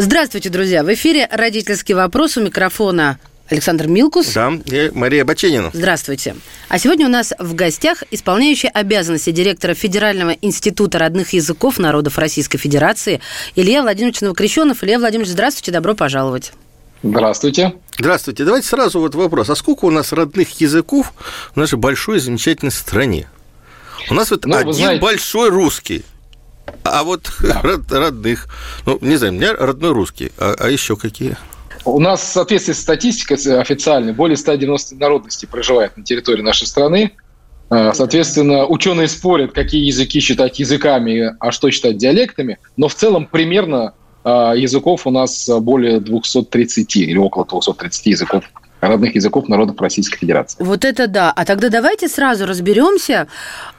Здравствуйте, друзья! В эфире «Родительский вопрос» у микрофона Александр Милкус. Да, и Мария Баченина. Здравствуйте. А сегодня у нас в гостях исполняющий обязанности директора Федерального института родных языков народов Российской Федерации Илья Владимирович Новокрещенов. Илья Владимирович, здравствуйте, добро пожаловать. Здравствуйте. Здравствуйте. Давайте сразу вот вопрос. А сколько у нас родных языков в нашей большой замечательной стране? У нас вот ну, один знаете... большой русский. А вот да. родных, ну, не знаю, у меня родной русский, а, а еще какие? У нас в соответствии с статистикой официальной более 190 народностей проживает на территории нашей страны. А, соответственно, ученые спорят, какие языки считать языками, а что считать диалектами. Но в целом примерно а, языков у нас более 230 или около 230 языков родных языков народов Российской Федерации. Вот это да. А тогда давайте сразу разберемся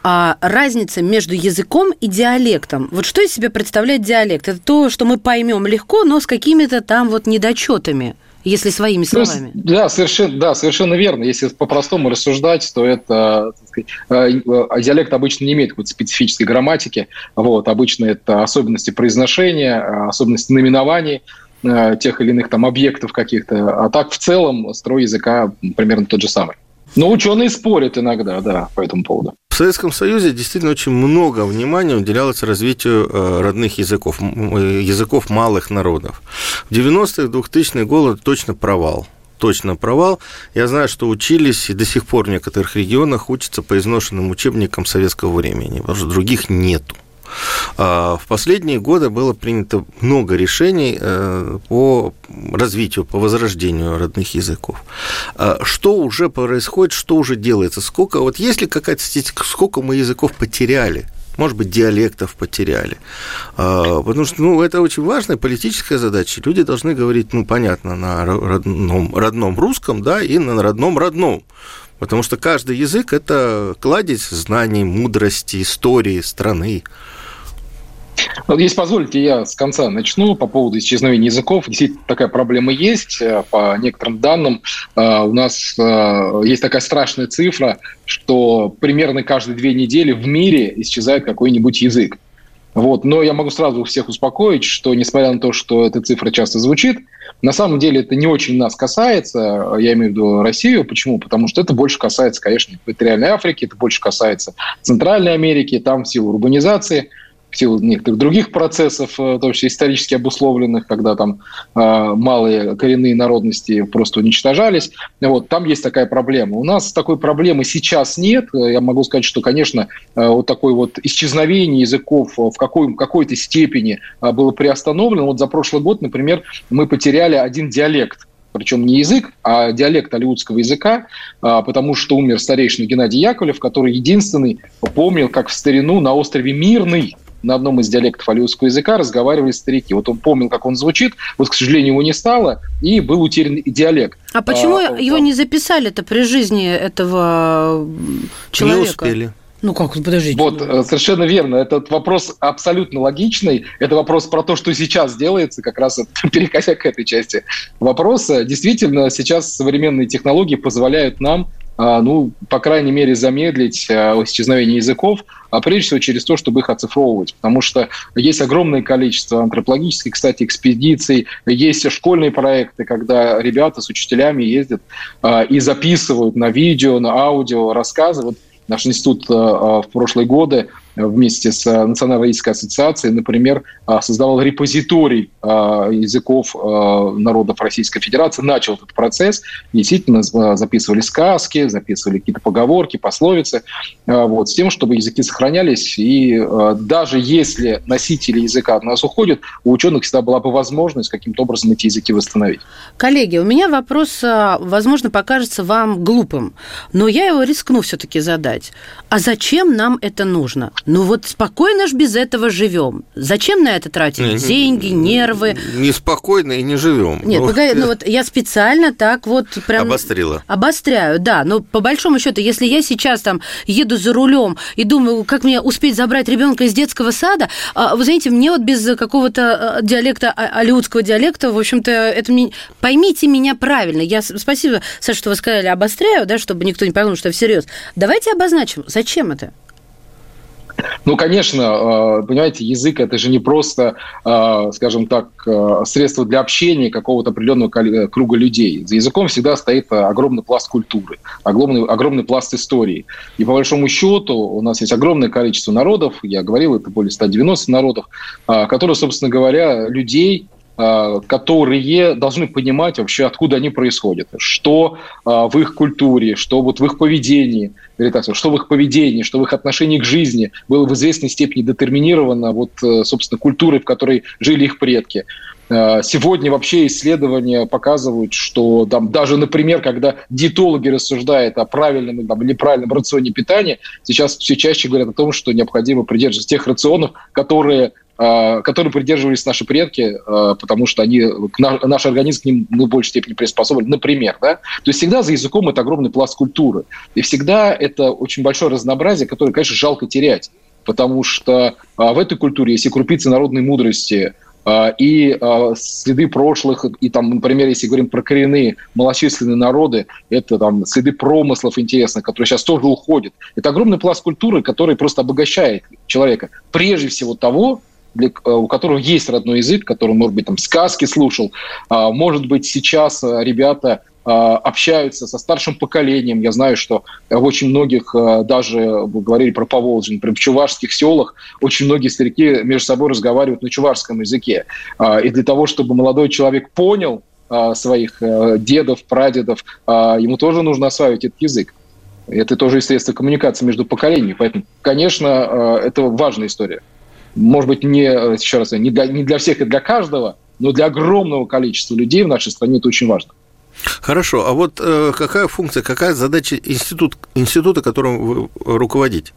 а, разница между языком и диалектом. Вот что из себя представляет диалект? Это то, что мы поймем легко, но с какими-то там вот недочетами если своими словами. Ну, да, совершенно, да, совершенно верно. Если по-простому рассуждать, то это сказать, э, э, диалект обычно не имеет какой-то специфической грамматики. Вот, обычно это особенности произношения, особенности наименований. Э, тех или иных там объектов каких-то. А так в целом строй языка примерно тот же самый. Но ученые спорят иногда, да, по этому поводу. В Советском Союзе действительно очень много внимания уделялось развитию э, родных языков, э, языков малых народов. В 90-х, 2000-е годы точно провал точно провал. Я знаю, что учились и до сих пор в некоторых регионах учатся по изношенным учебникам советского времени, потому что других нету. А, в последние годы было принято много решений э, по развитию, по возрождению родных языков. А, что уже происходит, что уже делается? Сколько, вот есть ли какая-то статистика, сколько мы языков потеряли может быть, диалектов потеряли. А, потому что ну, это очень важная политическая задача. Люди должны говорить, ну, понятно, на родном, родном русском, да, и на родном родном. Потому что каждый язык – это кладезь знаний, мудрости, истории страны. Вот, если позволите, я с конца начну по поводу исчезновения языков. Действительно, такая проблема есть. Э, по некоторым данным, э, у нас э, есть такая страшная цифра, что примерно каждые две недели в мире исчезает какой-нибудь язык. Вот. Но я могу сразу всех успокоить, что несмотря на то, что эта цифра часто звучит, на самом деле это не очень нас касается, я имею в виду Россию. Почему? Потому что это больше касается, конечно, экваториальной Африки, это больше касается Центральной Америки, там в силу урбанизации – в силу некоторых других процессов, э, в том числе исторически обусловленных, когда там э, малые коренные народности просто уничтожались. Вот, там есть такая проблема. У нас такой проблемы сейчас нет. Я могу сказать, что, конечно, э, вот такое вот исчезновение языков в какой, какой-то степени э, было приостановлено. Вот за прошлый год, например, мы потеряли один диалект причем не язык, а диалект алиутского языка, э, потому что умер старейшина Геннадий Яковлев, который единственный помнил, как в старину на острове Мирный на одном из диалектов алиутского языка разговаривали старики. Вот он помнил, как он звучит, вот, к сожалению, его не стало, и был утерян диалект. А почему а, его да. не записали-то при жизни этого человека? Не успели. Ну как, подождите. Вот, э, совершенно верно. Этот вопрос абсолютно логичный. Это вопрос про то, что сейчас делается, как раз переходя к этой части вопроса. Действительно, сейчас современные технологии позволяют нам ну, по крайней мере, замедлить а, исчезновение языков, а прежде всего через то, чтобы их оцифровывать. Потому что есть огромное количество антропологических, кстати, экспедиций, есть школьные проекты, когда ребята с учителями ездят а, и записывают на видео, на аудио рассказы. Вот наш институт в прошлые годы вместе с э, Национальной родительской ассоциацией, например, э, создавал репозиторий э, языков народов Российской Федерации, начал этот процесс, действительно записывали сказки, записывали какие-то поговорки, пословицы, вот, с тем, чтобы языки сохранялись, и даже если носители языка от нас уходят, у ученых всегда была бы возможность каким-то образом эти языки восстановить. Коллеги, у меня вопрос, возможно, покажется вам глупым, но я его рискну все-таки задать. А зачем нам это нужно? Ну вот спокойно ж без этого живем. Зачем на это тратить не, деньги, нервы? Неспокойно и не живем. Нет, ну, погоди, ну вот я специально так вот прям... Обострила. Обостряю, да. Но по большому счету, если я сейчас там еду за рулем и думаю, как мне успеть забрать ребенка из детского сада, а, вы знаете, мне вот без какого-то а, диалекта, а, алиутского диалекта, в общем-то, это мне... Поймите меня правильно. Я спасибо, Саша, что вы сказали, обостряю, да, чтобы никто не подумал, что я всерьез. Давайте обозначим, зачем это? Ну, конечно, э, понимаете, язык это же не просто, э, скажем так, э, средство для общения какого-то определенного круга людей. За языком всегда стоит огромный пласт культуры, огромный, огромный пласт истории. И по большому счету у нас есть огромное количество народов, я говорил, это более 190 народов, которые, собственно говоря, людей которые должны понимать вообще, откуда они происходят, что э, в их культуре, что вот в их поведении, или так, что в их поведении, что в их отношении к жизни было в известной степени детерминировано вот, э, собственно, культурой, в которой жили их предки. Сегодня вообще исследования показывают, что там, даже, например, когда диетологи рассуждают о правильном или неправильном рационе питания, сейчас все чаще говорят о том, что необходимо придерживаться тех рационов, которые Э, которым придерживались наши предки, э, потому что они, наш организм к ним ну, в большей степени приспособлен. Например, да? То есть всегда за языком это огромный пласт культуры. И всегда это очень большое разнообразие, которое, конечно, жалко терять. Потому что а, в этой культуре есть и крупицы народной мудрости, а, и а, следы прошлых, и там, например, если говорим про коренные малочисленные народы, это там следы промыслов интересных, которые сейчас тоже уходят. Это огромный пласт культуры, который просто обогащает человека. Прежде всего того, для, э, у которого есть родной язык, который, может быть, там сказки слушал. А, может быть, сейчас э, ребята а, общаются со старшим поколением. Я знаю, что в очень многих, э, даже вы говорили про Поволжье, например, в чувашских селах, очень многие старики между собой разговаривают на чувашском языке. А, и для того, чтобы молодой человек понял своих дедов, прадедов, ему тоже нужно осваивать этот язык. Это тоже и средство коммуникации между поколениями. Поэтому, конечно, это важная история может быть, не, еще раз, не для, не для всех и для каждого, но для огромного количества людей в нашей стране это очень важно. Хорошо, а вот э, какая функция, какая задача институт, института, которым вы руководите?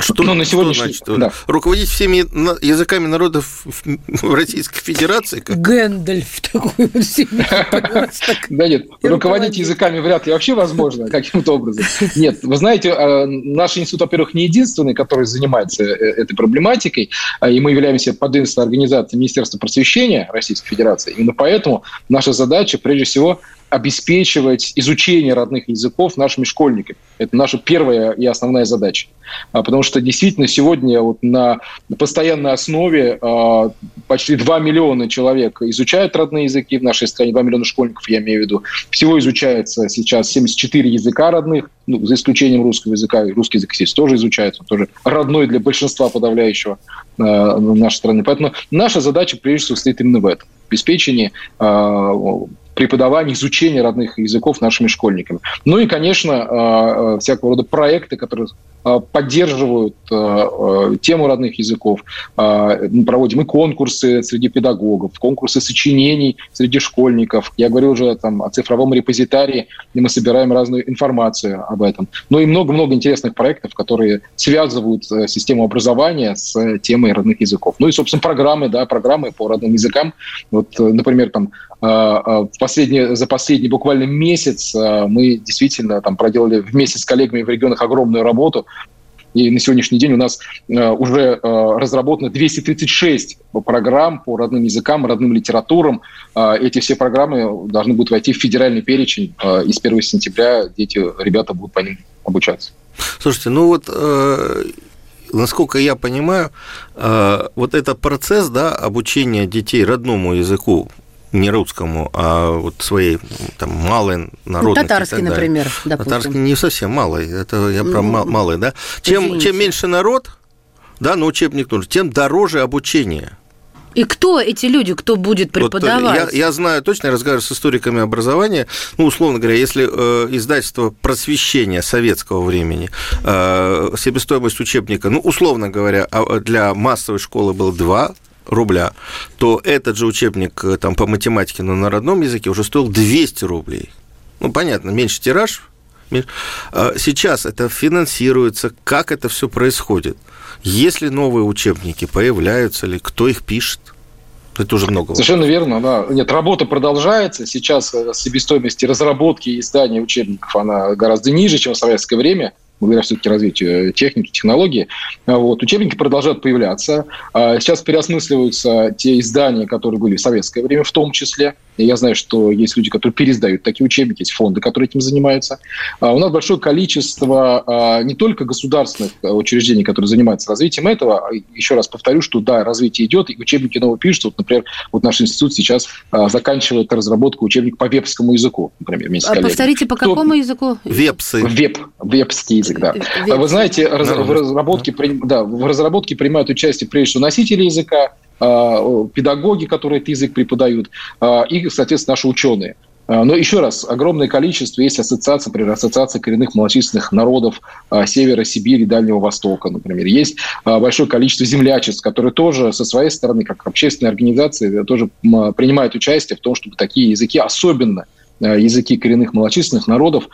Что, ну, на сегодняшний... что значит? Да. Руководить всеми языками народов в Российской Федерации? Как? Гэндальф такой вот Да нет, руководить языками вряд ли вообще возможно каким-то образом. Нет, вы знаете, а, наш институт, во-первых, не единственный, который занимается э, этой проблематикой, а, и мы являемся подведомственной организацией Министерства просвещения Российской Федерации. Именно поэтому наша задача, прежде всего, обеспечивать изучение родных языков нашими школьниками. Это наша первая и основная задача. А, потому что действительно сегодня вот на постоянной основе а, почти 2 миллиона человек изучают родные языки в нашей стране, 2 миллиона школьников, я имею в виду. Всего изучается сейчас 74 языка родных, ну, за исключением русского языка. русский язык здесь тоже изучается, он тоже родной для большинства подавляющего э, нашей страны. Поэтому наша задача, прежде всего, стоит именно в этом обеспечении преподавания, изучения родных языков нашими школьниками. Ну и, конечно, а, а, всякого рода проекты, которые а, поддерживают тему родных языков. Мы проводим и конкурсы среди педагогов, конкурсы сочинений среди школьников. Я говорил уже там, о цифровом репозитарии, где мы собираем разную информацию об этом. Ну и много-много интересных проектов, которые связывают э, систему образования с темой родных языков. Ну и, собственно, программы, да, программы по родным языкам. Вот, э, например, там в последний, за последний буквально месяц э, мы действительно там проделали вместе с коллегами в регионах огромную работу. И на сегодняшний день у нас э, уже э, разработано 236 программ по родным языкам, родным литературам. Эти все программы должны будут войти в федеральный перечень. И с 1 сентября дети, ребята будут по ним обучаться. Слушайте, ну вот насколько я понимаю, вот этот процесс да, обучения детей родному языку не русскому, а вот своей там малой народности. Ну, татарский, например, допустим. Татарский не совсем малый, это я про ну, малый, да. Чем, чем меньше народ, да, на учебник нужен, тем дороже обучение. И кто эти люди, кто будет э, преподавать? Вот, я, я знаю точно, я разговариваю с историками образования, ну, условно говоря, если э, издательство просвещения советского времени, э, себестоимость учебника, ну, условно говоря, а, для массовой школы был 2 рубля, то этот же учебник э, там, по математике, но на родном языке уже стоил 200 рублей. Ну, понятно, меньше тираж, А сейчас это финансируется, как это все происходит? Если новые учебники появляются ли, кто их пишет? Это уже много. Совершенно верно, да. Нет, работа продолжается. Сейчас э, себестоимость разработки и издания учебников она гораздо ниже, чем в советское время благодаря все-таки развитию э, техники, технологии. А вот, учебники продолжают появляться. А сейчас переосмысливаются те издания, которые были в советское время в том числе. Я знаю, что есть люди, которые пересдают такие учебники, есть фонды, которые этим занимаются. А у нас большое количество а, не только государственных а, учреждений, которые занимаются развитием этого. Еще раз повторю, что да, развитие идет, и учебники новые пишутся. Вот, например, вот наш институт сейчас заканчивает разработку учебника по вебскому языку, например, вместе а Повторите, по какому Кто... языку? Вепсы. Веб, вебский язык, да. Вепсы. Вы знаете, раз, в, разработке, да, в разработке принимают участие прежде всего носители языка, педагоги, которые этот язык преподают, а, и, соответственно, наши ученые. А, но еще раз, огромное количество есть ассоциаций, например, ассоциация коренных малочисленных народов Севера Сибири, Дальнего Востока, например. Есть большое количество землячеств, которые тоже со своей стороны, как общественные организации, тоже принимают участие в том, чтобы такие языки, особенно языки коренных малочисленных народов,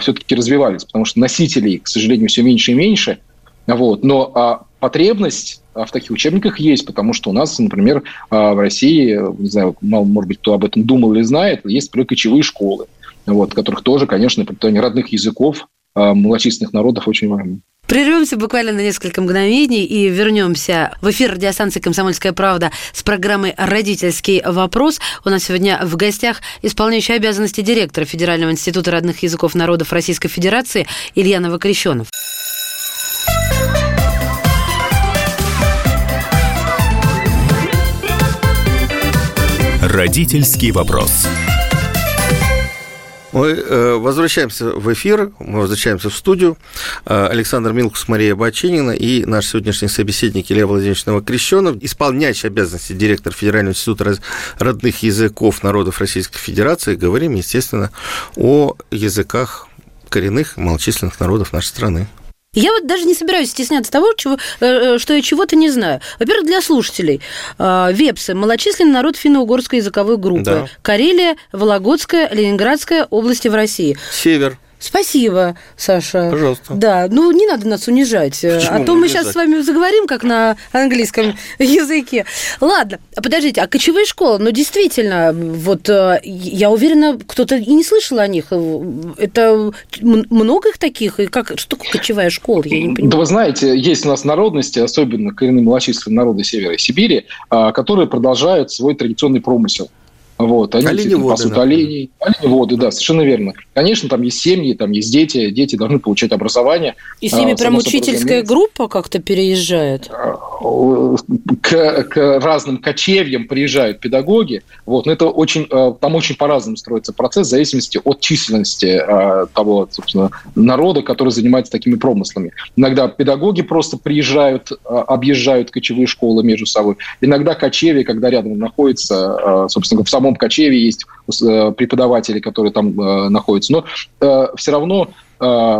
все-таки развивались, потому что носителей, к сожалению, все меньше и меньше. Вот. Но потребность в таких учебниках есть, потому что у нас, например, а, в России, не знаю, мало, может быть, кто об этом думал или знает, есть, например, школы, вот, в которых тоже, конечно, преподавание родных языков а, малочисленных народов очень важно. Прервемся буквально на несколько мгновений и вернемся в эфир радиостанции «Комсомольская правда» с программой «Родительский вопрос». У нас сегодня в гостях исполняющий обязанности директора Федерального института родных языков народов Российской Федерации Илья Новокрещенов. Родительский вопрос. Мы э, возвращаемся в эфир, мы возвращаемся в студию. Э, Александр Милкус, Мария Бачинина и наш сегодняшний собеседник Илья Владимирович Новокрещенов, исполняющий обязанности директор Федерального института родных языков народов Российской Федерации. Говорим, естественно, о языках коренных малочисленных народов нашей страны. Я вот даже не собираюсь стесняться того, чего, э, э, что я чего-то не знаю. Во-первых, для слушателей. А, вепсы – малочисленный народ финно-угорской языковой группы. Да. Карелия, Вологодская, Ленинградская области в России. Север. Спасибо, Саша. Пожалуйста. Да, ну не надо нас унижать. Почему а то мы сейчас с вами заговорим, как на английском языке. Ладно, подождите, а кочевые школы, ну действительно, вот э, я уверена, кто-то и не слышал о них. Это много их таких? И как, что такое кочевая школа? Я не понимаю. Да вы знаете, есть у нас народности, особенно коренные малочисленные народы Севера и Сибири, а, которые продолжают свой традиционный промысел. Вот, они оленеводы, пасут оленей. Оленеводы, да, совершенно верно. Конечно, там есть семьи, там есть дети, дети должны получать образование. И с ними а, прям учительская группа как-то переезжает? А, к, к разным кочевьям приезжают педагоги. Вот, но это очень, а, там очень по-разному строится процесс в зависимости от численности а, того, собственно, народа, который занимается такими промыслами. Иногда педагоги просто приезжают, объезжают кочевые школы между собой. Иногда кочевья, когда рядом находится, собственно, в самом самом Качеве есть э, преподаватели, которые там э, находятся. Но э, все равно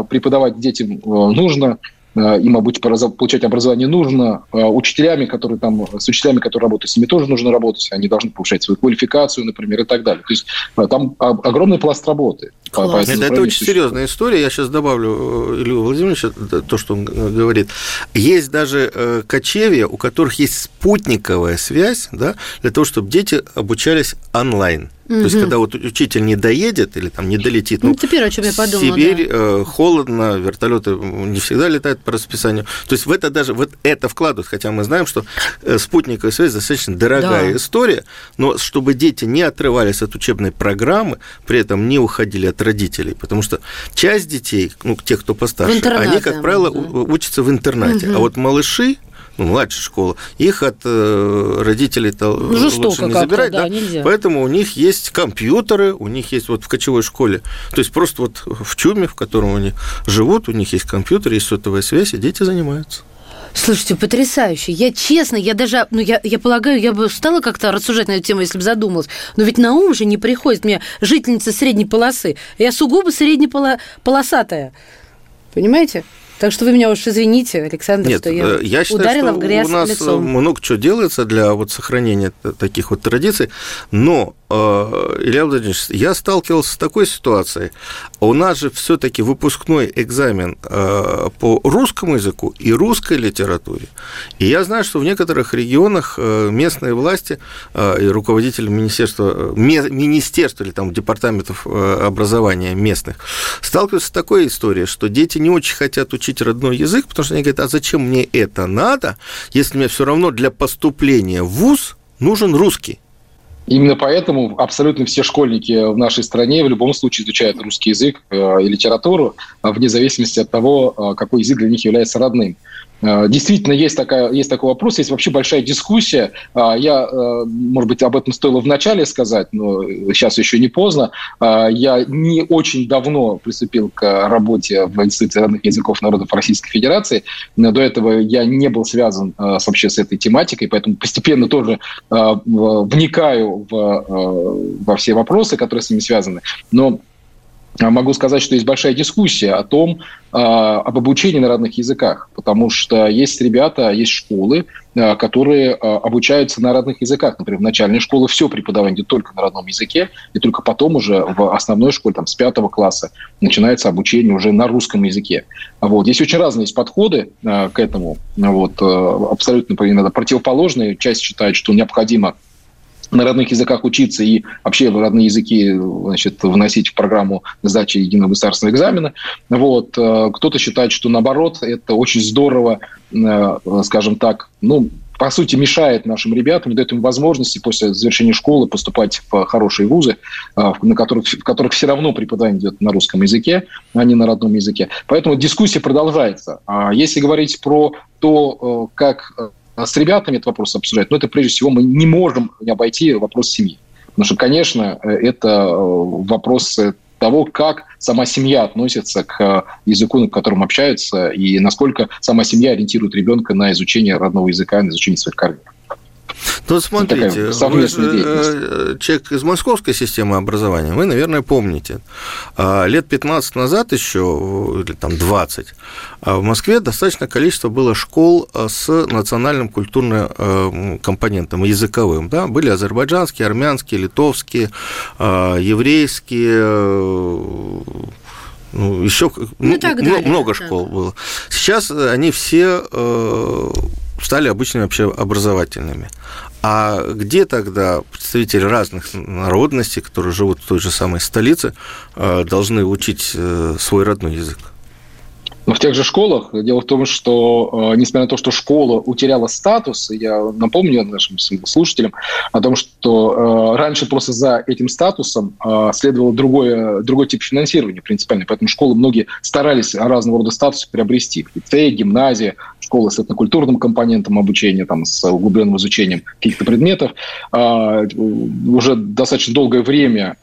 преподавать детям нужно, им обуть, получать образование нужно, учителями, которые там, с учителями, которые работают, с ними тоже нужно работать, они должны повышать свою квалификацию, например, и так далее. То есть там огромный пласт работы. По, это, это очень серьезная история. Я сейчас добавлю Илью Владимировича то, что он говорит. Есть даже кочевья, у которых есть спутниковая связь, да, для того, чтобы дети обучались онлайн. Угу. То есть, когда вот учитель не доедет или там не долетит, ну, ну теперь о чем я подумала, Сибирь да. э, холодно, вертолеты не всегда летают по расписанию. То есть в это даже вот это вкладывают, хотя мы знаем, что э, спутниковая связь достаточно дорогая да. история, но чтобы дети не отрывались от учебной программы, при этом не уходили от родителей, потому что часть детей, ну тех, кто постарше, они, как правило, да. учатся в интернате, угу. а вот малыши ну, младшая школа, их от э, родителей-то ну, Жестоко лучше не забирать, да, да? Поэтому у них есть компьютеры, у них есть вот в кочевой школе, то есть просто вот в чуме, в котором они живут, у них есть компьютер, есть сотовая связь, и дети занимаются. Слушайте, потрясающе. Я честно, я даже, ну, я, я полагаю, я бы стала как-то рассуждать на эту тему, если бы задумалась. Но ведь на ум же не приходит мне жительница средней полосы. Я сугубо среднеполосатая. Понимаете? Так что вы меня уж извините, Александр, Нет, что я, э, я считаю, ударила что в грязь у нас лицом. много чего делается для вот сохранения таких вот традиций, но э, Илья Владимирович, я сталкивался с такой ситуацией. У нас же все-таки выпускной экзамен э, по русскому языку и русской литературе. И я знаю, что в некоторых регионах э, местные власти и руководители министерства, министерства или там департаментов образования местных сталкиваются с такой историей, что дети не очень хотят учить родной язык, потому что они говорят, а зачем мне это надо, если мне все равно для поступления в ВУЗ нужен русский. Именно поэтому абсолютно все школьники в нашей стране в любом случае изучают русский язык э, и литературу, вне зависимости от того, э, какой язык для них является родным. Э, действительно, есть, такая, есть такой вопрос, есть вообще большая дискуссия. А, я, э, может быть, об этом стоило вначале сказать, но сейчас еще не поздно. А, я не очень давно приступил к работе в Институте родных языков народов Российской Федерации. До этого я не был связан э, вообще с этой тематикой, поэтому постепенно тоже вникаю в, во все вопросы, которые с ними связаны. Но а могу сказать, что есть большая дискуссия о том, а, об обучении на родных языках, потому что есть ребята, есть школы, а, которые обучаются на родных языках. Например, в начальной школе все преподавание идет только на родном языке, и только потом уже в основной школе, там, с пятого класса, начинается обучение уже на русском языке. Вот. Здесь очень разные есть подходы к этому, вот, абсолютно иногда противоположные. Часть считает, что необходимо на родных языках учиться и вообще родные языки значит, вносить в программу сдачи единого государственного экзамена. Вот. Э, кто-то считает, что наоборот, это очень здорово, э, скажем так, ну, по сути, мешает нашим ребятам, не дает им возможности после завершения школы поступать в хорошие вузы, э, на которых, в которых все равно преподавание идет на русском языке, а не на родном языке. Поэтому дискуссия продолжается. А если говорить про то, как с ребятами этот вопрос обсуждать, но это прежде всего мы не можем не обойти вопрос семьи. Потому что, конечно, э, это э, вопрос того, как сама семья относится к э, языку, на котором общается, и насколько сама семья ориентирует ребенка на изучение родного языка, на изучение своих корней. Ну, смотрите, вы же э, человек из московской системы образования, вы, наверное, помните. А, лет 15 назад еще, или там 20, а в Москве достаточно количество было школ а, с национальным культурным компонентом, языковым. Да? Были азербайджанские, армянские, литовские, еврейские, ну, еще ну, много, много школ было. Сейчас они все э, стали обычными общеобразовательными. А где тогда представители разных народностей, которые живут в той же самой столице, э, должны учить э, свой родной язык? В тех же школах. Дело в том, что, э, несмотря на то, что школа утеряла статус, я напомню нашим слушателям о том, что э, раньше просто за этим статусом э, следовало другое, другой тип финансирования принципиально. Поэтому школы многие старались разного рода статусы приобрести. Лицей, гимназия, школы с этнокультурным компонентом обучения, там, с углубленным изучением каких-то предметов. Уже достаточно долгое время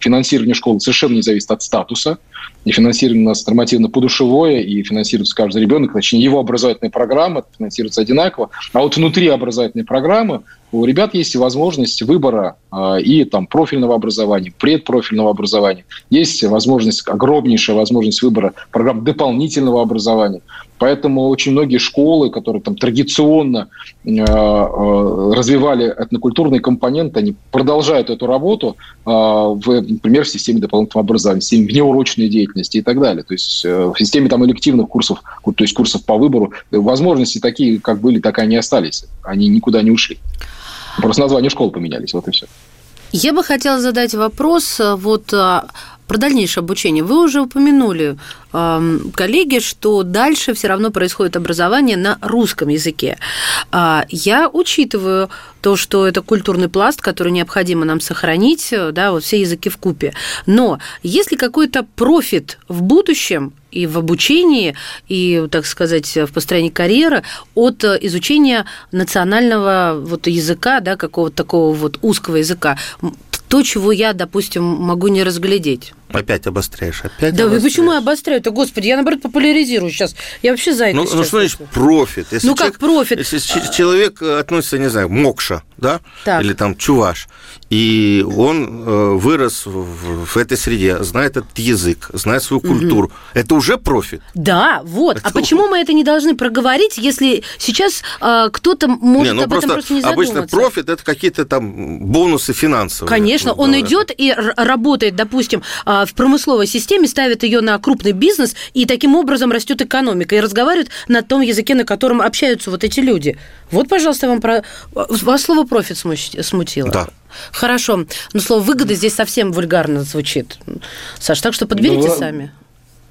финансирование школы совершенно не зависит от статуса и финансирование у нас нормативно-подушевое, и финансируется каждый ребенок, точнее, его образовательная программа финансируется одинаково. А вот внутри образовательной программы у ребят есть возможность выбора э, и там профильного образования, предпрофильного образования. Есть возможность, огромнейшая возможность выбора программ дополнительного образования. Поэтому очень многие школы, которые там традиционно э, э, развивали этнокультурный компонент, они продолжают эту работу, э, в, например, в системе дополнительного образования, в системе внеурочной деятельности и так далее. То есть э, в системе там элективных курсов, то есть курсов по выбору, возможности такие, как были, так и они остались. Они никуда не ушли. Просто название школ поменялись, вот и все. Я бы хотела задать вопрос э, вот а, про дальнейшее обучение. Вы уже упомянули, коллеги, что дальше все равно происходит образование на русском языке. А, я учитываю то, что это культурный пласт, который необходимо нам сохранить, да, вот все языки в купе. Но если какой-то профит в будущем и в обучении, и, так сказать, в построении карьеры от изучения национального вот языка, да, какого-то такого вот узкого языка, то, чего я, допустим, могу не разглядеть. Опять обостряешь, опять Да вы обостряешь. почему я обостряю-то? Господи, я, наоборот, популяризирую сейчас. Я вообще за это Ну, ну что значит профит? Если Ну, как профит? Если человек э, относится, не знаю, Мокша, да, Так. или там Чуваш, и он э, вырос в, в этой среде, знает этот язык, знает свою культуру, это уже профит. Да, вот. А Это- почему мы это не должны проговорить, если сейчас а, кто-то может не, ну об этом просто не обычно задуматься? профит это какие-то там бонусы финансовые. Конечно, Ну, он да. идет и работает, допустим, а, в промысловой системе, ставит ее на крупный бизнес, и таким образом растет экономика, и разговаривает на том языке, на котором общаются вот эти люди. Вот, пожалуйста, вам про... Вас слово профит смутило. Да. Хорошо. Но слово выгода здесь совсем вульгарно звучит. Саш, так что подберите Ну, сами.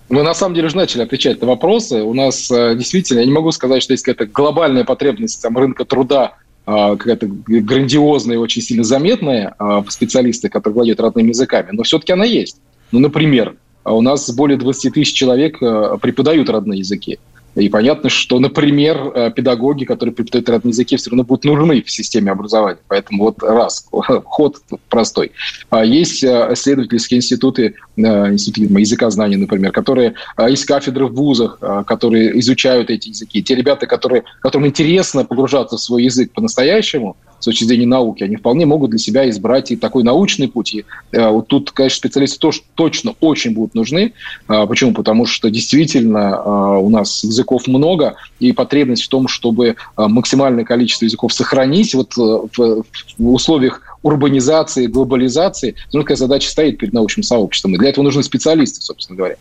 Мы на самом деле уже начали отвечать на вопросы. У нас э, действительно, я не могу сказать, что есть какая-то глобальная потребность там, рынка труда, а, какая-то грандиозная и очень сильно заметная а, в специалистах, которые владеют родными языками, но все-таки она есть. Ну, например, у нас более 20 тысяч человек э, преподают родные языки. И понятно, что, например, э, педагоги, которые преподают родные языки, все равно будут нужны в системе образования. Поэтому вот раз, ход простой. А Есть э, исследовательские институты, институты языкознания, например, которые есть кафедры в вузах, которые изучают эти языки. Те ребята, которые, которым интересно погружаться в свой язык по-настоящему, с точки зрения науки, они вполне могут для себя избрать и такой научный путь. И, э, вот тут, конечно, специалисты тоже точно очень будут нужны. А, Почему? Потому что действительно а, у нас языков много, и потребность в том, чтобы а, максимальное количество языков сохранить вот э, в, в условиях урбанизации, глобализации, такая задача стоит перед научным сообществом. И для этого нужны специалисты, собственно говоря.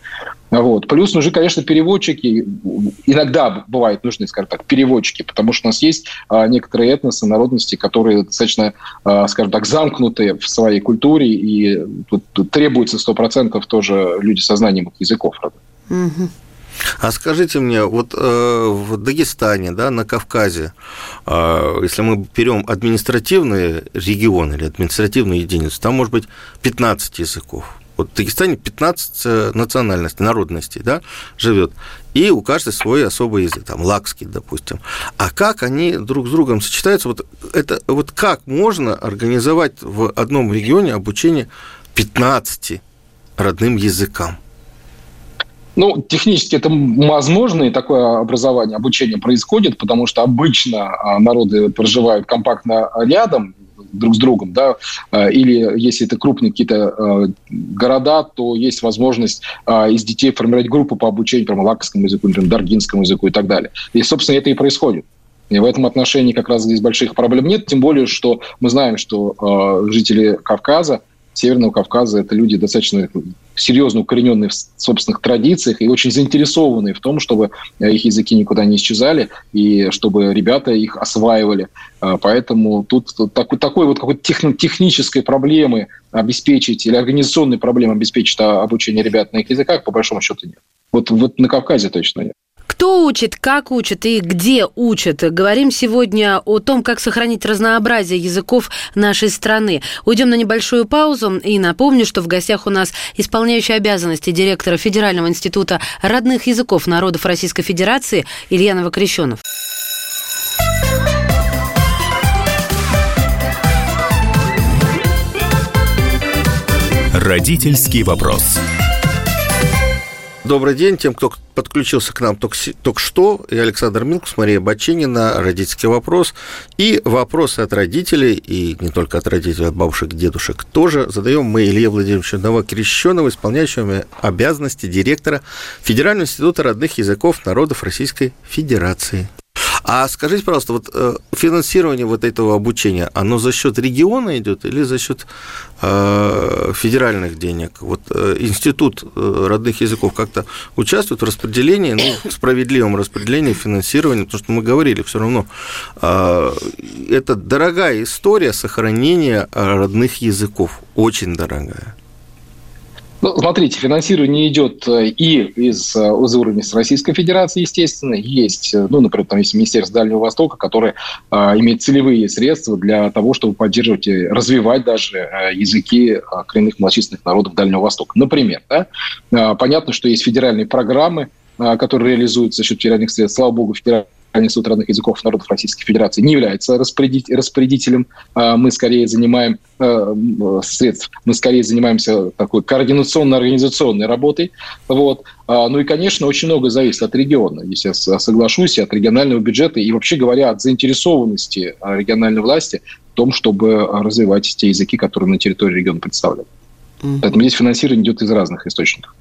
Вот. Плюс нужны, конечно, переводчики. Иногда бывают нужны, скажем так, переводчики, потому что у нас есть а, некоторые этносы, народности, которые достаточно, а, скажем так, замкнуты в своей культуре, и тут, требуется 100% тоже люди со знанием языков. Мгм. А скажите мне, вот э, в Дагестане, да, на Кавказе, э, если мы берем административные регионы или административные единицы, там может быть 15 языков. Вот в Дагестане 15 э, национальностей, народностей, да, живет. И у каждой свой особый язык, там, лакский, допустим. А как они друг с другом сочетаются? Вот, это, вот как можно организовать в одном регионе обучение 15 родным языкам? Ну, технически это возможно, и такое образование, обучение происходит, потому что обычно а, народы проживают компактно рядом друг с другом, да, а, или если это крупные какие-то а, города, то есть возможность из детей формировать группу по обучению, прямо лакскому языку, например, даргинскому языку и так далее. И, собственно, это и происходит. И в этом отношении как раз здесь больших проблем нет, тем более, что мы знаем, что жители Кавказа, Северного Кавказа, это люди достаточно серьезно укорененные в собственных традициях и очень заинтересованные в том, чтобы э, их языки никуда не исчезали и чтобы ребята их осваивали. Э, Поэтому тут такой, такой вот какой-то техни- технической проблемы обеспечить или организационной проблемы обеспечить а, обучение ребят на их языках по большому счету нет. Вот, вот на Кавказе точно нет. Кто учит, как учат и где учат? Говорим сегодня о том, как сохранить разнообразие языков нашей страны. Уйдем на небольшую паузу и напомню, что в гостях у нас исполняющий обязанности директора Федерального института родных языков народов Российской Федерации Илья Новокрещенов. Родительский вопрос. Добрый день тем, кто подключился к нам только, только что. Я Александр Милкус, Мария Бачинина, «Родительский вопрос». И вопросы от родителей, и не только от родителей, от бабушек, дедушек тоже задаем мы Илье Владимировичу Новокрещенову, исполняющему обязанности директора Федерального института родных языков народов Российской Федерации. А скажите, пожалуйста, вот э, финансирование вот этого обучения, оно за счет региона идет или за счет э, федеральных денег? Вот э, институт родных языков как-то участвует в распределении, ну, справедливом распределении финансирования, потому что мы говорили, все равно это дорогая история сохранения родных языков, очень дорогая. Ну, смотрите, финансирование идет э, и из, э, из уровня с Российской Федерации, естественно. Есть, э, ну, например, там есть Министерство Дальнего Востока, которое э, имеет целевые средства для того, чтобы поддерживать и развивать даже э, языки э, коренных малочисленных народов Дальнего Востока. Например, да, э, понятно, что есть федеральные программы, э, которые реализуются за счет федеральных средств. Слава богу, федеральные Институт родных языков народов Российской Федерации не является распорядителем. А, мы скорее занимаем э, средств, мы скорее занимаемся такой координационно-организационной работой. Вот. А, ну и, конечно, очень много зависит от региона, если я соглашусь, от регионального бюджета и, вообще говоря, от заинтересованности региональной власти в том, чтобы развивать те языки, которые на территории региона представлены. Поэтому здесь финансирование идет из разных источников.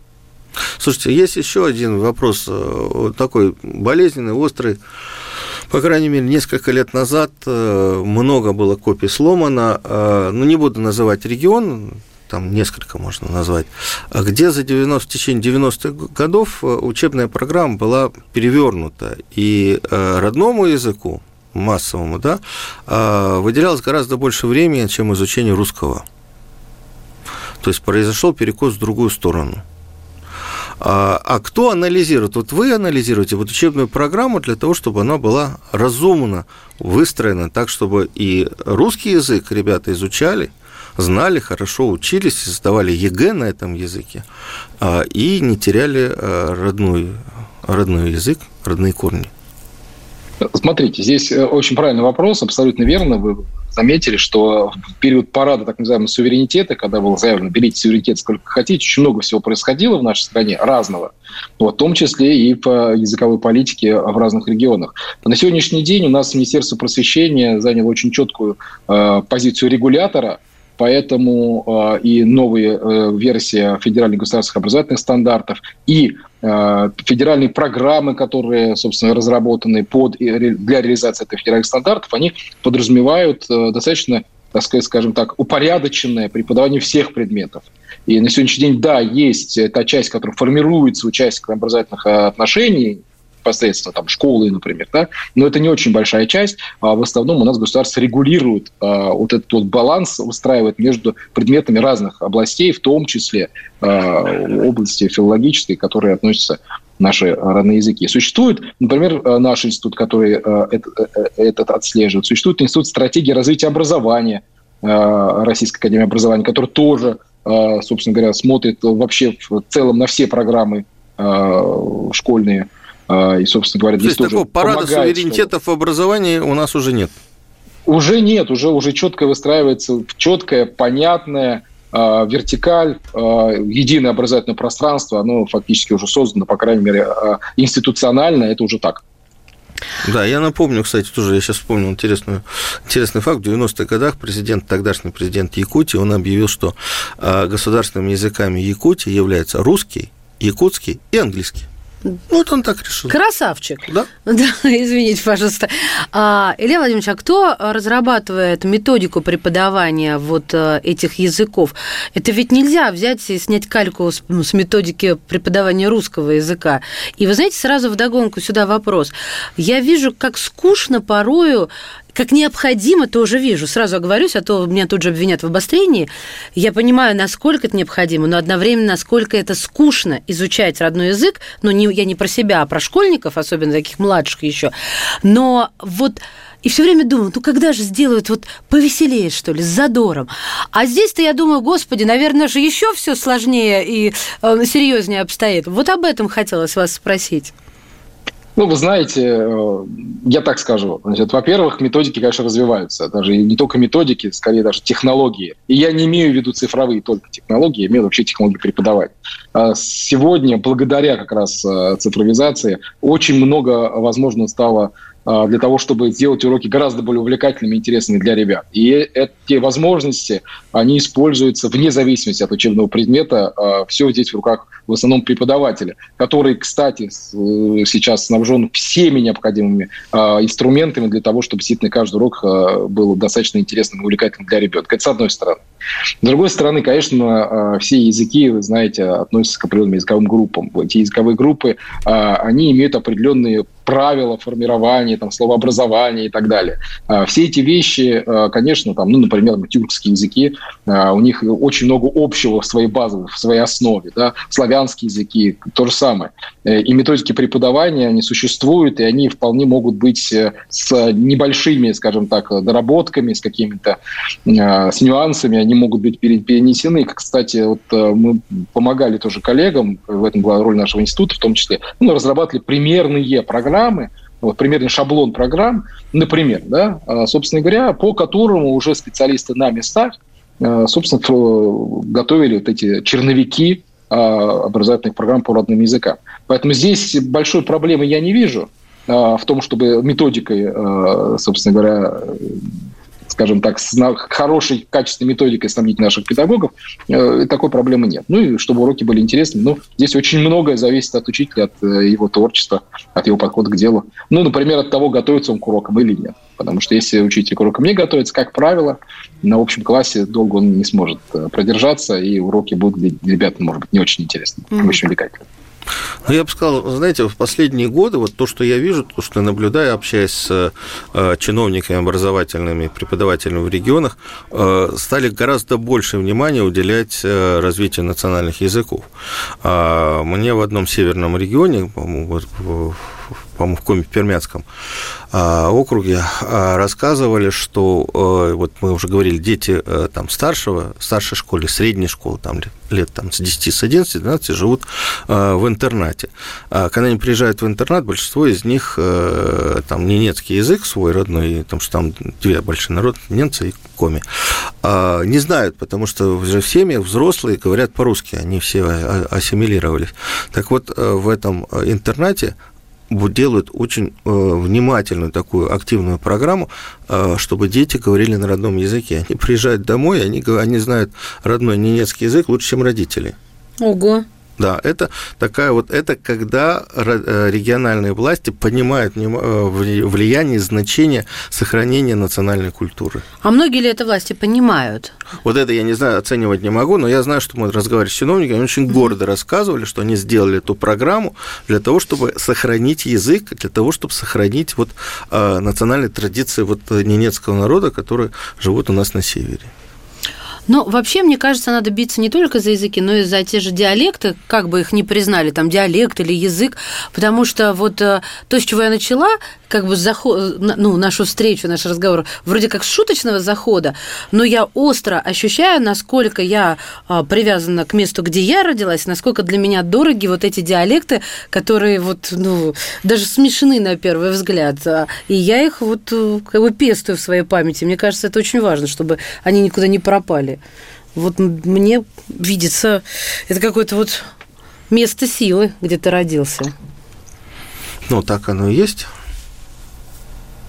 Слушайте, есть еще один вопрос, э, такой болезненный, острый. По крайней мере, несколько лет назад э, много было копий сломано. Э, ну, не буду называть регион, там несколько можно назвать, где за 90, в течение 90-х годов учебная программа была перевернута, и родному языку, массовому, да, выделялось гораздо больше времени, чем изучение русского. То есть произошел перекос в другую сторону. А, а кто анализирует? Вот вы анализируете вот учебную программу для того, чтобы она была разумно выстроена так, чтобы и русский язык ребята изучали, знали, хорошо учились, сдавали ЕГЭ на этом языке а, и не теряли а, родной, родной язык, родные корни. Смотрите, здесь э, очень правильный вопрос, абсолютно верно. Вы заметили, что в период парада так называемого суверенитета, когда было заявлено «берите суверенитет сколько хотите», очень много всего происходило в нашей стране, разного, вот, в том числе и по языковой политике в разных регионах. На сегодняшний день у нас Министерство просвещения заняло очень четкую э, позицию регулятора – Поэтому э, и новые э, версии федеральных государственных образовательных стандартов, и федеральные программы, которые, собственно, разработаны под, для реализации этих федеральных стандартов, они подразумевают э, достаточно так сказать, скажем так, упорядоченное преподавание всех предметов. И на сегодняшний день, да, есть та часть, которая формируется участниками образовательных э, отношений, непосредственно там школы, например, да, но это не очень большая часть. А в основном у нас государство регулирует а, вот этот вот баланс, устраивает между предметами разных областей, в том числе а, области филологической, которые относятся наши родные языки. Существует, например, а, наш институт, который а, этот, э, э, этот отслеживает. Существует институт стратегии развития образования а, Российской академии образования, который тоже, собственно говоря, смотрит вообще в целом на все программы школьные и, собственно говоря, здесь То есть такого парада помогает, суверенитета что... в образовании у нас уже нет? Уже нет, уже, уже четко выстраивается четкое, понятное, э, вертикаль, э, единое образовательное пространство, оно фактически уже создано, по крайней мере, институционально, это уже так. Да, я напомню, кстати, тоже я сейчас вспомнил интересную, интересный факт. В 90-х годах президент, тогдашний президент Якутии, он объявил, что государственными языками Якутии являются русский, якутский и английский. Вот он так решил. Красавчик. Да? Да, извините, пожалуйста. А, Илья Владимирович, а кто разрабатывает методику преподавания вот э, этих языков? Это ведь нельзя взять и снять кальку с, с методики преподавания русского языка. И вы знаете, сразу вдогонку сюда вопрос. Я вижу, как скучно порою как необходимо, тоже вижу. Сразу оговорюсь, а то меня тут же обвинят в обострении. Я понимаю, насколько это необходимо, но одновременно, насколько это скучно изучать родной язык. Ну, не, я не про себя, а про школьников, особенно таких младших еще. Но вот и все время думаю, ну когда же сделают вот повеселее, что ли, с задором. А здесь-то я думаю, господи, наверное же еще все сложнее и э, серьезнее обстоит. Вот об этом хотелось вас спросить. Ну, вы знаете, э, я так скажу. Значит, во-первых, методики, конечно, развиваются. Даже не только методики, скорее даже технологии. И я не имею в виду цифровые только технологии, я имею вообще технологии преподавания. А сегодня, благодаря как раз э, цифровизации, очень много возможно стало а, для того, чтобы сделать уроки гораздо более увлекательными и интересными для ребят. И эти возможности, они используются вне зависимости от учебного предмета. Все здесь в руках в основном преподавателя, который, кстати, э, сейчас снабжен всеми необходимыми а, инструментами для того, чтобы действительно каждый урок был достаточно интересным и увлекательным для ребенка. Это с одной стороны. С другой стороны, конечно, все языки, вы знаете, относятся к определенным языковым группам. Эти языковые группы, они имеют определенные правила формирования, там, словообразования и так далее. А, все эти вещи, а, конечно, там, ну, например, тюркские языки, а, у них очень много общего в своей базовой, в своей основе. Да? Славянские языки – то же самое. Э, и методики преподавания, они существуют, и они вполне могут быть э, с небольшими, скажем так, доработками, с какими-то, с нюансами, они могут быть перенесены. Кстати, вот э, мы помогали тоже коллегам, в этом была роль нашего института в том числе, ну, разрабатывали примерные программы, программы вот, примерный шаблон программ, например, да, а, собственно говоря, по которому уже специалисты на местах, а, собственно, готовили вот эти черновики а, образовательных программ по родным языкам. Поэтому здесь большой проблемы я не вижу в том, чтобы методикой, собственно говоря, скажем так, с хорошей, качественной методикой снабдить наших педагогов, э, такой проблемы нет. Ну и чтобы уроки были интересными. Ну, здесь очень многое зависит от учителя, от э, его творчества, от его подхода к делу. Ну, например, от того, готовится он к урокам или нет. Потому что если учитель к урокам не готовится, как правило, на общем классе долго он не сможет э, продержаться, и уроки будут для ребят, может быть, не очень интересными, mm-hmm. очень увлекательными. Ну, я бы сказал, знаете, в последние годы вот то, что я вижу, то, что я наблюдаю, общаясь с э, чиновниками образовательными, преподавателями в регионах, э, стали гораздо больше внимания уделять э, развитию национальных языков. А мне в одном северном регионе, по-моему, вот, по-моему, в Коме-Пермяцком а, округе, а, рассказывали, что, э, вот мы уже говорили, дети э, там старшего, старшей школы, средней школы, там лет там, с 10, с 11, 12 живут э, в интернате. А когда они приезжают в интернат, большинство из них там ненецкий язык свой родной, потому что там две большие народы, немцы и коми, не знают, потому что уже в семьях взрослые говорят по-русски, они все ассимилировались. Так вот, в этом интернате делают очень э, внимательную такую активную программу, э, чтобы дети говорили на родном языке. Они приезжают домой, они, они знают родной немецкий язык лучше, чем родители. Ого. Да, это такая вот, это когда э, региональные власти понимают э, влияние, значение сохранения национальной культуры. А многие ли это власти понимают? Вот это я не знаю, оценивать не могу, но я знаю, что мы разговаривали с чиновниками, они очень гордо рассказывали, что они сделали эту программу для того, чтобы сохранить язык, для того, чтобы сохранить вот э, национальные традиции вот ненецкого народа, которые живут у нас на севере. Но вообще, мне кажется, надо биться не только за языки, но и за те же диалекты, как бы их ни признали, там диалект или язык, потому что вот э, то, с чего я начала, как бы заход, ну, нашу встречу, наш разговор, вроде как шуточного захода, но я остро ощущаю, насколько я а, привязана к месту, где я родилась, насколько для меня дороги вот эти диалекты, которые вот, ну, даже смешны на первый взгляд. А, и я их вот э, как бы пестую в своей памяти. Мне кажется, это очень важно, чтобы они никуда не пропали. Вот мне видится, это какое-то вот место силы, где ты родился. Ну, так оно и есть.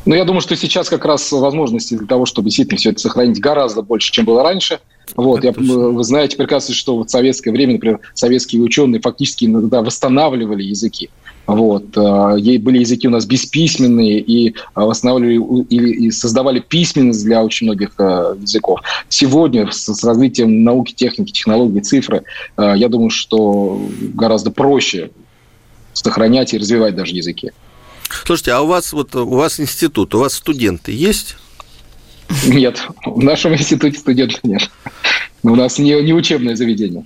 Ну, я думаю, что сейчас как раз возможности для того, чтобы действительно все это сохранить гораздо больше, чем было раньше. Вот, я, вы знаете прекрасно, что вот в советское время, например, советские ученые фактически иногда восстанавливали языки. Вот. А, были языки у нас бесписьменные и а, восстанавливали и создавали письменность для очень многих а, языков. Сегодня с развитием науки, техники, технологий, цифры, я думаю, что гораздо проще сохранять и развивать даже языки. Слушайте, а у вас вот у вас институт, у вас студенты есть? Нет, в нашем институте студентов нет. У нас не, не учебное заведение.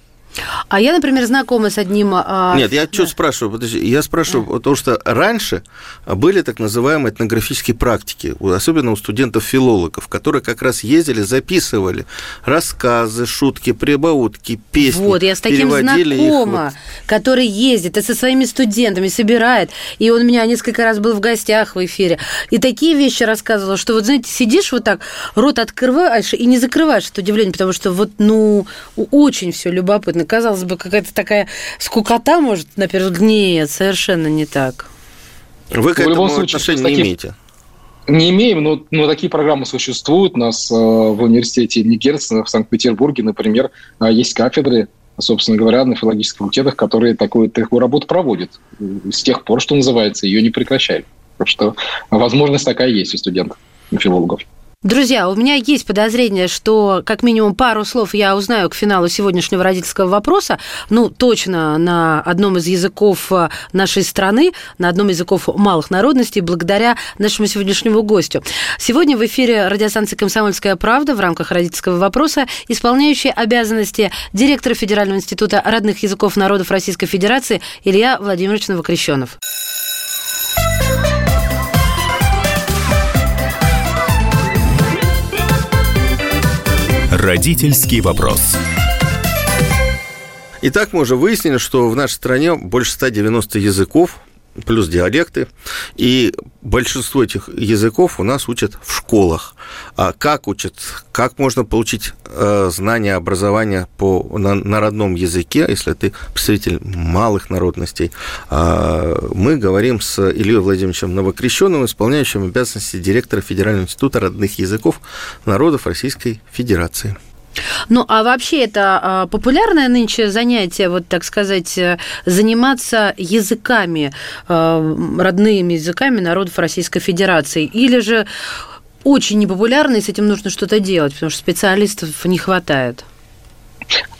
А я, например, знакома с одним... А... Нет, я да. что спрашиваю? Подожди, я спрашиваю, да. потому что раньше были так называемые этнографические практики, особенно у студентов-филологов, которые как раз ездили, записывали рассказы, шутки, прибаутки, песни. Вот, я с таким знакома, вот. который ездит и со своими студентами собирает, и он у меня несколько раз был в гостях в эфире, и такие вещи рассказывал, что вот, знаете, сидишь вот так, рот открываешь и не закрываешь от удивления, потому что вот, ну, очень все любопытно казалось бы, какая-то такая скукота, может, на первый взгляд. Нет, совершенно не так. Вы к ну, этому случае, отношения не имеете? Не имеем, но, но такие программы существуют. У нас э, в университете Нигерсона в Санкт-Петербурге, например, э, есть кафедры, собственно говоря, на филологических факультетах, которые такую, такую работу проводят. С тех пор, что называется, ее не прекращали. Так что возможность такая есть у студентов, у филологов. Друзья, у меня есть подозрение, что как минимум пару слов я узнаю к финалу сегодняшнего родительского вопроса. Ну, точно на одном из языков э, нашей страны, на одном из языков малых народностей, благодаря нашему сегодняшнему гостю. Сегодня в эфире радиостанции «Комсомольская правда» в рамках родительского вопроса исполняющий обязанности директора Федерального института родных языков народов Российской Федерации Илья Владимирович Новокрещенов. Родительский вопрос. Итак, мы уже выяснили, что в нашей стране больше 190 языков, плюс диалекты. И большинство этих языков у нас учат в школах. А как учат? Как можно получить э, знания, образование по, на, на родном языке, если ты представитель малых народностей? А, мы говорим с Ильей Владимировичем Новокрещенным, исполняющим обязанности директора Федерального института родных языков народов Российской Федерации. Ну, а вообще это а, популярное нынче занятие, вот так сказать, э, заниматься языками, а, родными языками народов Российской Федерации? Или же очень непопулярно, и с этим нужно что-то делать, потому что специалистов не хватает?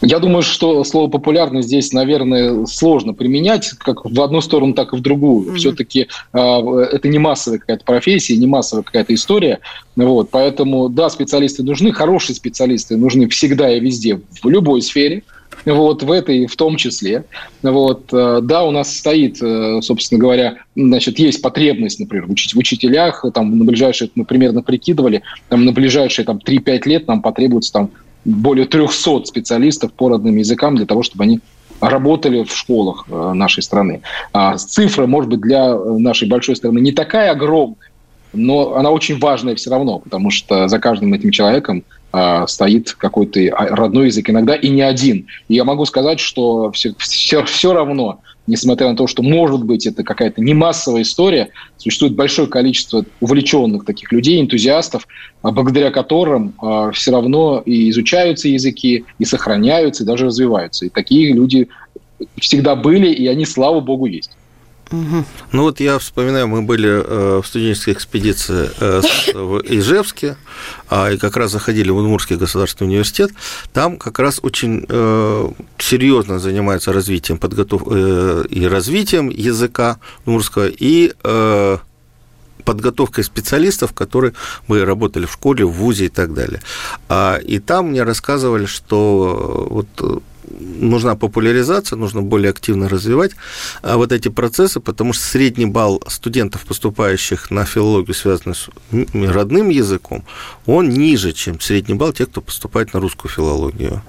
Я думаю, что слово популярно здесь, наверное, сложно применять как в одну сторону, так и в другую. Mm-hmm. Все-таки э, а, это не массовая какая-то профессия, не массовая какая-то история. Вот, поэтому, да, специалисты нужны, хорошие специалисты нужны всегда и везде, в любой сфере. Вот, в этой в том числе. Вот, э, да, у нас стоит, э, собственно говоря, значит, есть потребность, например, учить, в учителях, там, на ближайшие, мы примерно прикидывали, там, на ближайшие там, 3-5 лет нам потребуется там, более 300 специалистов по родным языкам для того, чтобы они работали в школах э, нашей страны. А цифра, может быть, для нашей большой страны не такая огромная, но она очень важная все равно, потому что за каждым этим человеком а, стоит какой-то родной язык, иногда и не один. И я могу сказать, что все, все, все равно несмотря на то, что, может быть, это какая-то не массовая история, существует большое количество увлеченных таких людей, энтузиастов, а, благодаря которым э, все равно и изучаются языки, и сохраняются, и даже развиваются. И такие люди всегда были, и они, слава богу, есть. Ну вот я вспоминаю, мы были э, в студенческой экспедиции э, в Ижевске, а, и как раз заходили в Удмуртский государственный университет. Там как раз очень э, серьезно занимаются развитием подготов... и развитием языка удмуртского и подготовкой специалистов, которые бы работали в школе, в ВУЗе и так далее. А, и там мне рассказывали, что вот нужна популяризация, нужно более активно развивать а, вот эти процессы, потому что средний балл студентов, поступающих на филологию, связанную с родным языком, он ниже, чем средний балл тех, кто поступает на русскую филологию.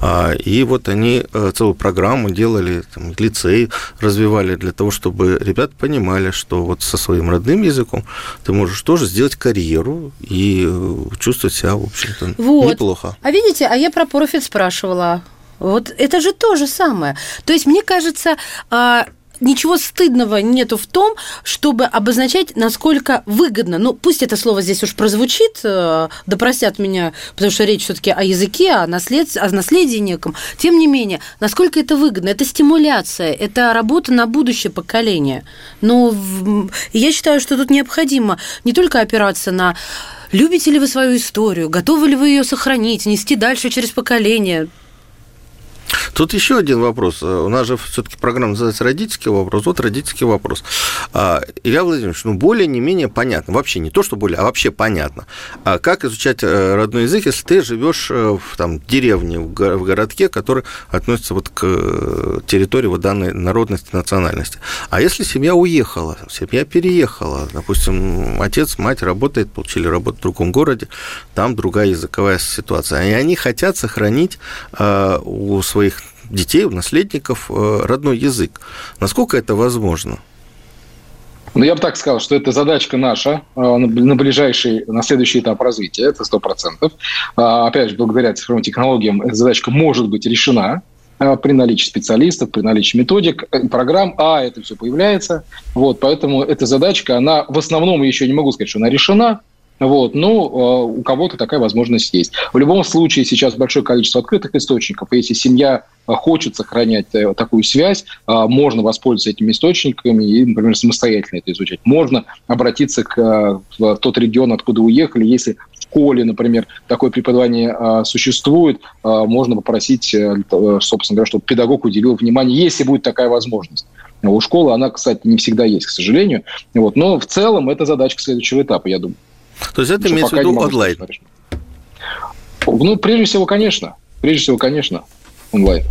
А, и вот они э, целую программу делали, там, лицей развивали для того, чтобы ребята понимали, что вот со своим родным языком ты можешь тоже сделать карьеру и э, чувствовать себя, в общем-то, вот. неплохо. А видите, а я про профит спрашивала. Вот это же то же самое. То есть, мне кажется, а, ничего стыдного нету в том, чтобы обозначать, насколько выгодно. Ну, пусть это слово здесь уж прозвучит, э, да простят меня, потому что речь все-таки о языке, о, наслед... о наследии неком. Тем не менее, насколько это выгодно? Это стимуляция, это работа на будущее поколение. Но я считаю, что тут необходимо не только опираться на Любите ли вы свою историю? Готовы ли вы ее сохранить, нести дальше через поколение? Тут еще один вопрос. У нас же все-таки программа называется «Родительский вопрос». Вот родительский вопрос. А, Илья Владимирович, ну, более не менее понятно, вообще не то, что более, а вообще понятно, а как изучать э, родной язык, если ты живешь э, в там, деревне, в городке, который относится вот к э, территории вот данной народности, национальности. А если семья уехала, семья переехала, допустим, отец, мать работает, получили работу в другом городе, там другая языковая ситуация, и они хотят сохранить у своих своих детей, у наследников э, родной язык. Насколько это возможно? Ну, я бы так сказал, что это задачка наша э, на ближайший, на следующий этап развития, это сто процентов. А, опять же, благодаря цифровым технологиям эта задачка может быть решена э, при наличии специалистов, при наличии методик, программ, а это все появляется. Вот, поэтому эта задачка, она в основном, еще не могу сказать, что она решена, вот, но э, у кого-то такая возможность есть. В любом случае сейчас большое количество открытых источников. Если семья э, хочет сохранять э, такую связь, можно воспользоваться этими источниками и, например, самостоятельно это изучать. Можно обратиться к, в тот регион, откуда уехали. Если в школе, например, такое преподавание существует, можно попросить, собственно говоря, чтобы педагог уделил внимание, если будет такая возможность. У школы она, кстати, не всегда есть, к сожалению. Вот. Но в целом это задачка следующего этапа, я думаю. То есть это имеется в виду онлайн? Ну, прежде всего, конечно. Прежде всего, конечно, онлайн.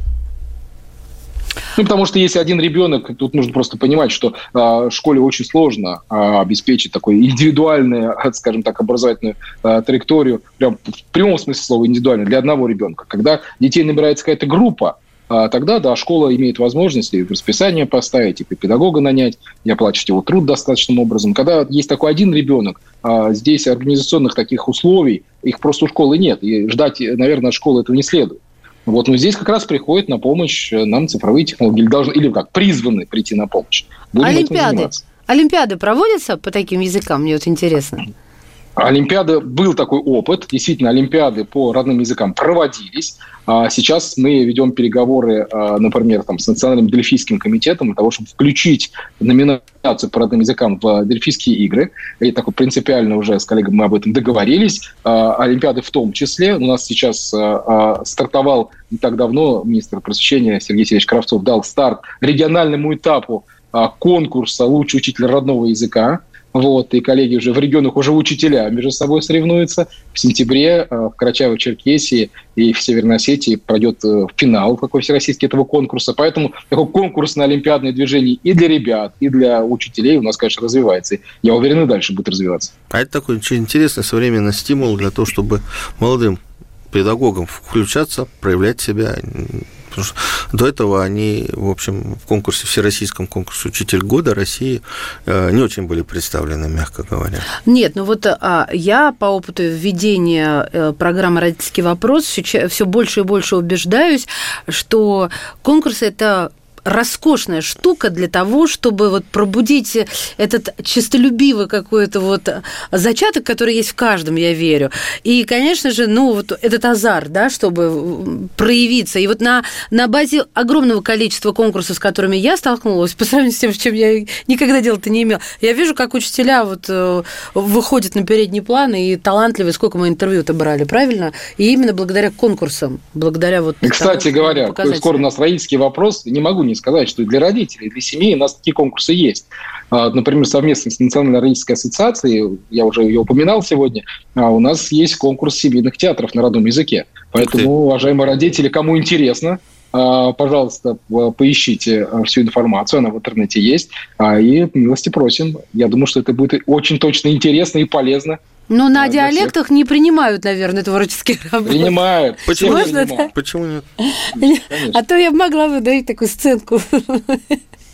Ну, потому что если один ребенок, тут нужно просто понимать, что э, школе очень сложно э, обеспечить такую индивидуальную, скажем так, образовательную э, траекторию, прям в прямом смысле слова индивидуально, для одного ребенка. Когда детей набирается какая-то группа, тогда, да, школа имеет возможность и расписание поставить, и педагога нанять, и оплачивать его труд достаточным образом. Когда есть такой один ребенок, а здесь организационных таких условий, их просто у школы нет, и ждать, наверное, от школы этого не следует. Вот, но здесь как раз приходит на помощь нам цифровые технологии, или, должны, или как, призваны прийти на помощь. Будем Олимпиады. Олимпиады проводятся по таким языкам, мне вот интересно. Олимпиады был такой опыт, действительно, Олимпиады по родным языкам проводились. А сейчас мы ведем переговоры, а, например, там, с Национальным дельфийским комитетом для того, чтобы включить номинацию по родным языкам в дельфийские игры. И такой принципиально уже с коллегами мы об этом договорились. А, Олимпиады в том числе. У нас сейчас стартовал не так давно министр просвещения Сергей Сергеевич Кравцов дал старт региональному этапу конкурса «Лучший учитель родного языка». Вот, и коллеги уже в регионах уже учителя между собой соревнуются. В сентябре э, в Карачаево-Черкесии и в Северной Осетии пройдет э, финал такой всероссийский этого конкурса. Поэтому конкурс на олимпиадное движение и для ребят, и для учителей у нас, конечно, развивается. Я уверен, и дальше будет развиваться. А это такой очень интересный современный стимул для того, чтобы молодым педагогам включаться, проявлять себя, потому что до этого они, в общем, в конкурсе, всероссийском конкурсе «Учитель года» России э, не очень были представлены, мягко говоря. Нет, ну вот а, я по опыту введения э, программы «Родительский вопрос» все больше и больше убеждаюсь, что конкурс – это роскошная штука для того, чтобы вот пробудить этот честолюбивый какой-то вот зачаток, который есть в каждом, я верю. И, конечно же, ну, вот этот азар, да, чтобы проявиться. И вот на, на базе огромного количества конкурсов, с которыми я столкнулась, по сравнению с тем, с чем я никогда дела-то не имела, я вижу, как учителя вот э, выходят на передний план и талантливые, сколько мы интервью-то брали, правильно? И именно благодаря конкурсам, благодаря вот... Кстати тому, говоря, скоро у нас родительский вопрос, не могу не сказать, что и для родителей, и для семей у нас такие конкурсы есть. А, например, совместно с Национальной родительской ассоциацией, я уже ее упоминал сегодня, а, у нас есть конкурс семейных театров на родном языке. Поэтому, уважаемые родители, кому интересно, а, пожалуйста, поищите всю информацию, она в интернете есть, и милости просим. Я думаю, что это будет очень точно интересно и полезно ну, на диалектах всех. не принимают, наверное, творческие работы. Принимают. Почему, Можно, да? Почему нет? А то я могла бы дать такую сценку.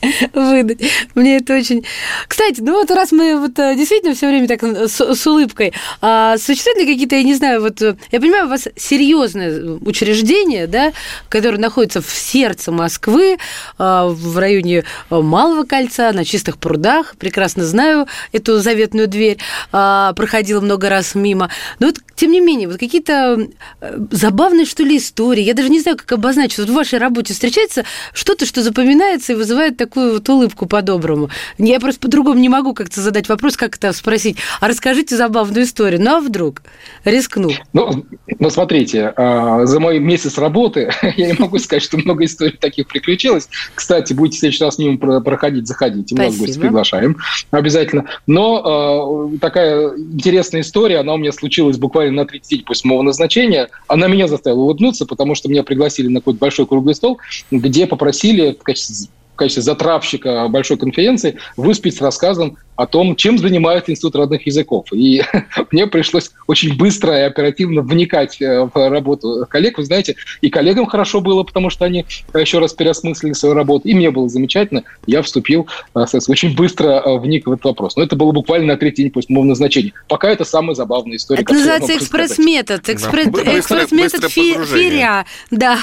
выдать. Мне это очень... Кстати, ну вот раз мы вот э, действительно все время так с, с улыбкой, а существуют ли какие-то, я не знаю, вот э, я понимаю, у вас серьезное учреждение, да, которое находится в сердце Москвы, а, в районе Малого кольца, на чистых прудах, прекрасно знаю эту заветную дверь, а, проходила много раз мимо. Но вот, тем не менее, вот какие-то э, забавные, что ли, истории, я даже не знаю, как обозначить, вот в вашей работе встречается что-то, что запоминается и вызывает такой такую вот улыбку по-доброму. Я просто по-другому не могу как-то задать вопрос, как это спросить. А расскажите забавную историю. Ну, а вдруг? Рискну. Ну, ну смотрите, а, за мой месяц работы я не могу сказать, что много историй таких приключилось. Кстати, будете в следующий раз мимо проходить, заходите. Мы вас в гости приглашаем обязательно. Но э, такая интересная история, она у меня случилась буквально на 30 дней после моего назначения. Она меня заставила улыбнуться, потому что меня пригласили на какой-то большой круглый стол, где попросили в качестве в качестве затравщика большой конференции выспеть с рассказом о том, чем занимается Институт родных языков. И мне пришлось очень быстро и оперативно вникать э, в работу коллег. Вы знаете, и коллегам хорошо было, потому что они еще раз переосмыслили свою работу, и мне было замечательно. Я вступил, э, очень быстро э, вник в этот вопрос. Но это было буквально на третий день после моего назначения. Пока это самая забавная история. Это называется экспресс-метод. Экспресс-метод фиря. Да.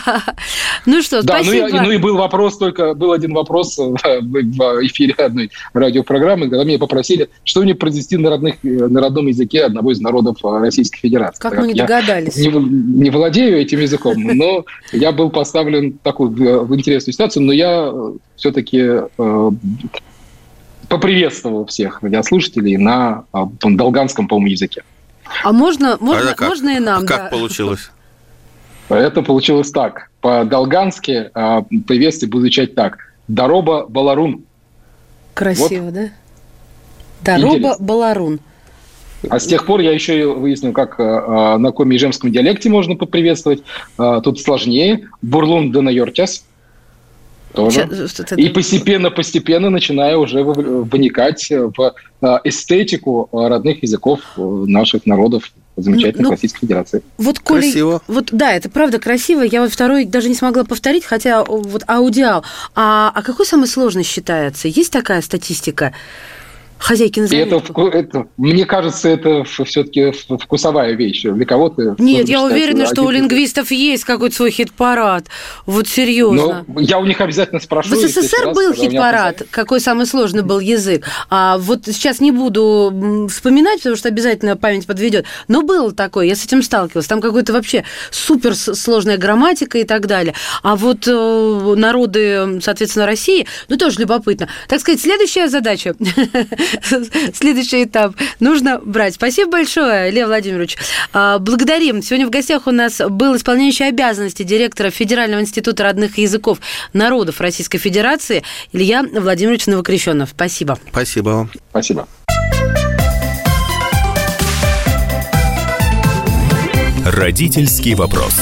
Ну что, да, спасибо. Ну, ну и был вопрос только, был один вопрос в эфире одной радиопрограммы, когда мне попросили, что мне произвести на, родных, э, на родном языке одного из народов э, Российской Федерации. Как мы не догадались. Не, не владею этим языком, но я был поставлен в такую э, в интересную ситуацию, но я все-таки э, поприветствовал всех радиослушателей на долганском, по-моему, языке. А можно, можно, а можно и нам? А как да. получилось? Это получилось так. По-долгански э, приветствие будет звучать так. Дороба Баларун. Красиво, вот. да? Дороба Баларун. А с тех пор я еще и выяснил, как э, на коми ижемском диалекте можно поприветствовать. Э, тут сложнее. Бурлун да найортяс. Тоже. И постепенно-постепенно начинаю уже вникать в эстетику родных языков наших народов замечательных ну, Российской Федерации. Вот, Коля, красиво. Вот, да, это правда красиво. Я вот второй даже не смогла повторить, хотя вот аудиал. А, а какой самый сложный считается? Есть такая статистика? Хозяйки назовут. Это, это, мне кажется, это все-таки вкусовая вещь. Для кого-то... Нет, я уверена, что у лингвистов есть какой-то свой хит-парад. Вот серьезно. Но я у них обязательно спрошу. В СССР был хит-парад. Какой самый сложный был язык. А вот сейчас не буду вспоминать, потому что обязательно память подведет. Но был такой, я с этим сталкивалась. Там какой-то вообще супер сложная грамматика и так далее. А вот э, народы, соответственно, России, ну тоже любопытно. Так сказать, следующая задача следующий этап нужно брать. Спасибо большое, Лев Владимирович. А, благодарим. Сегодня в гостях у нас был исполняющий обязанности директора Федерального института родных языков народов Российской Федерации Илья Владимирович Новокрещенов. Спасибо. Спасибо вам. Спасибо. Родительский вопрос.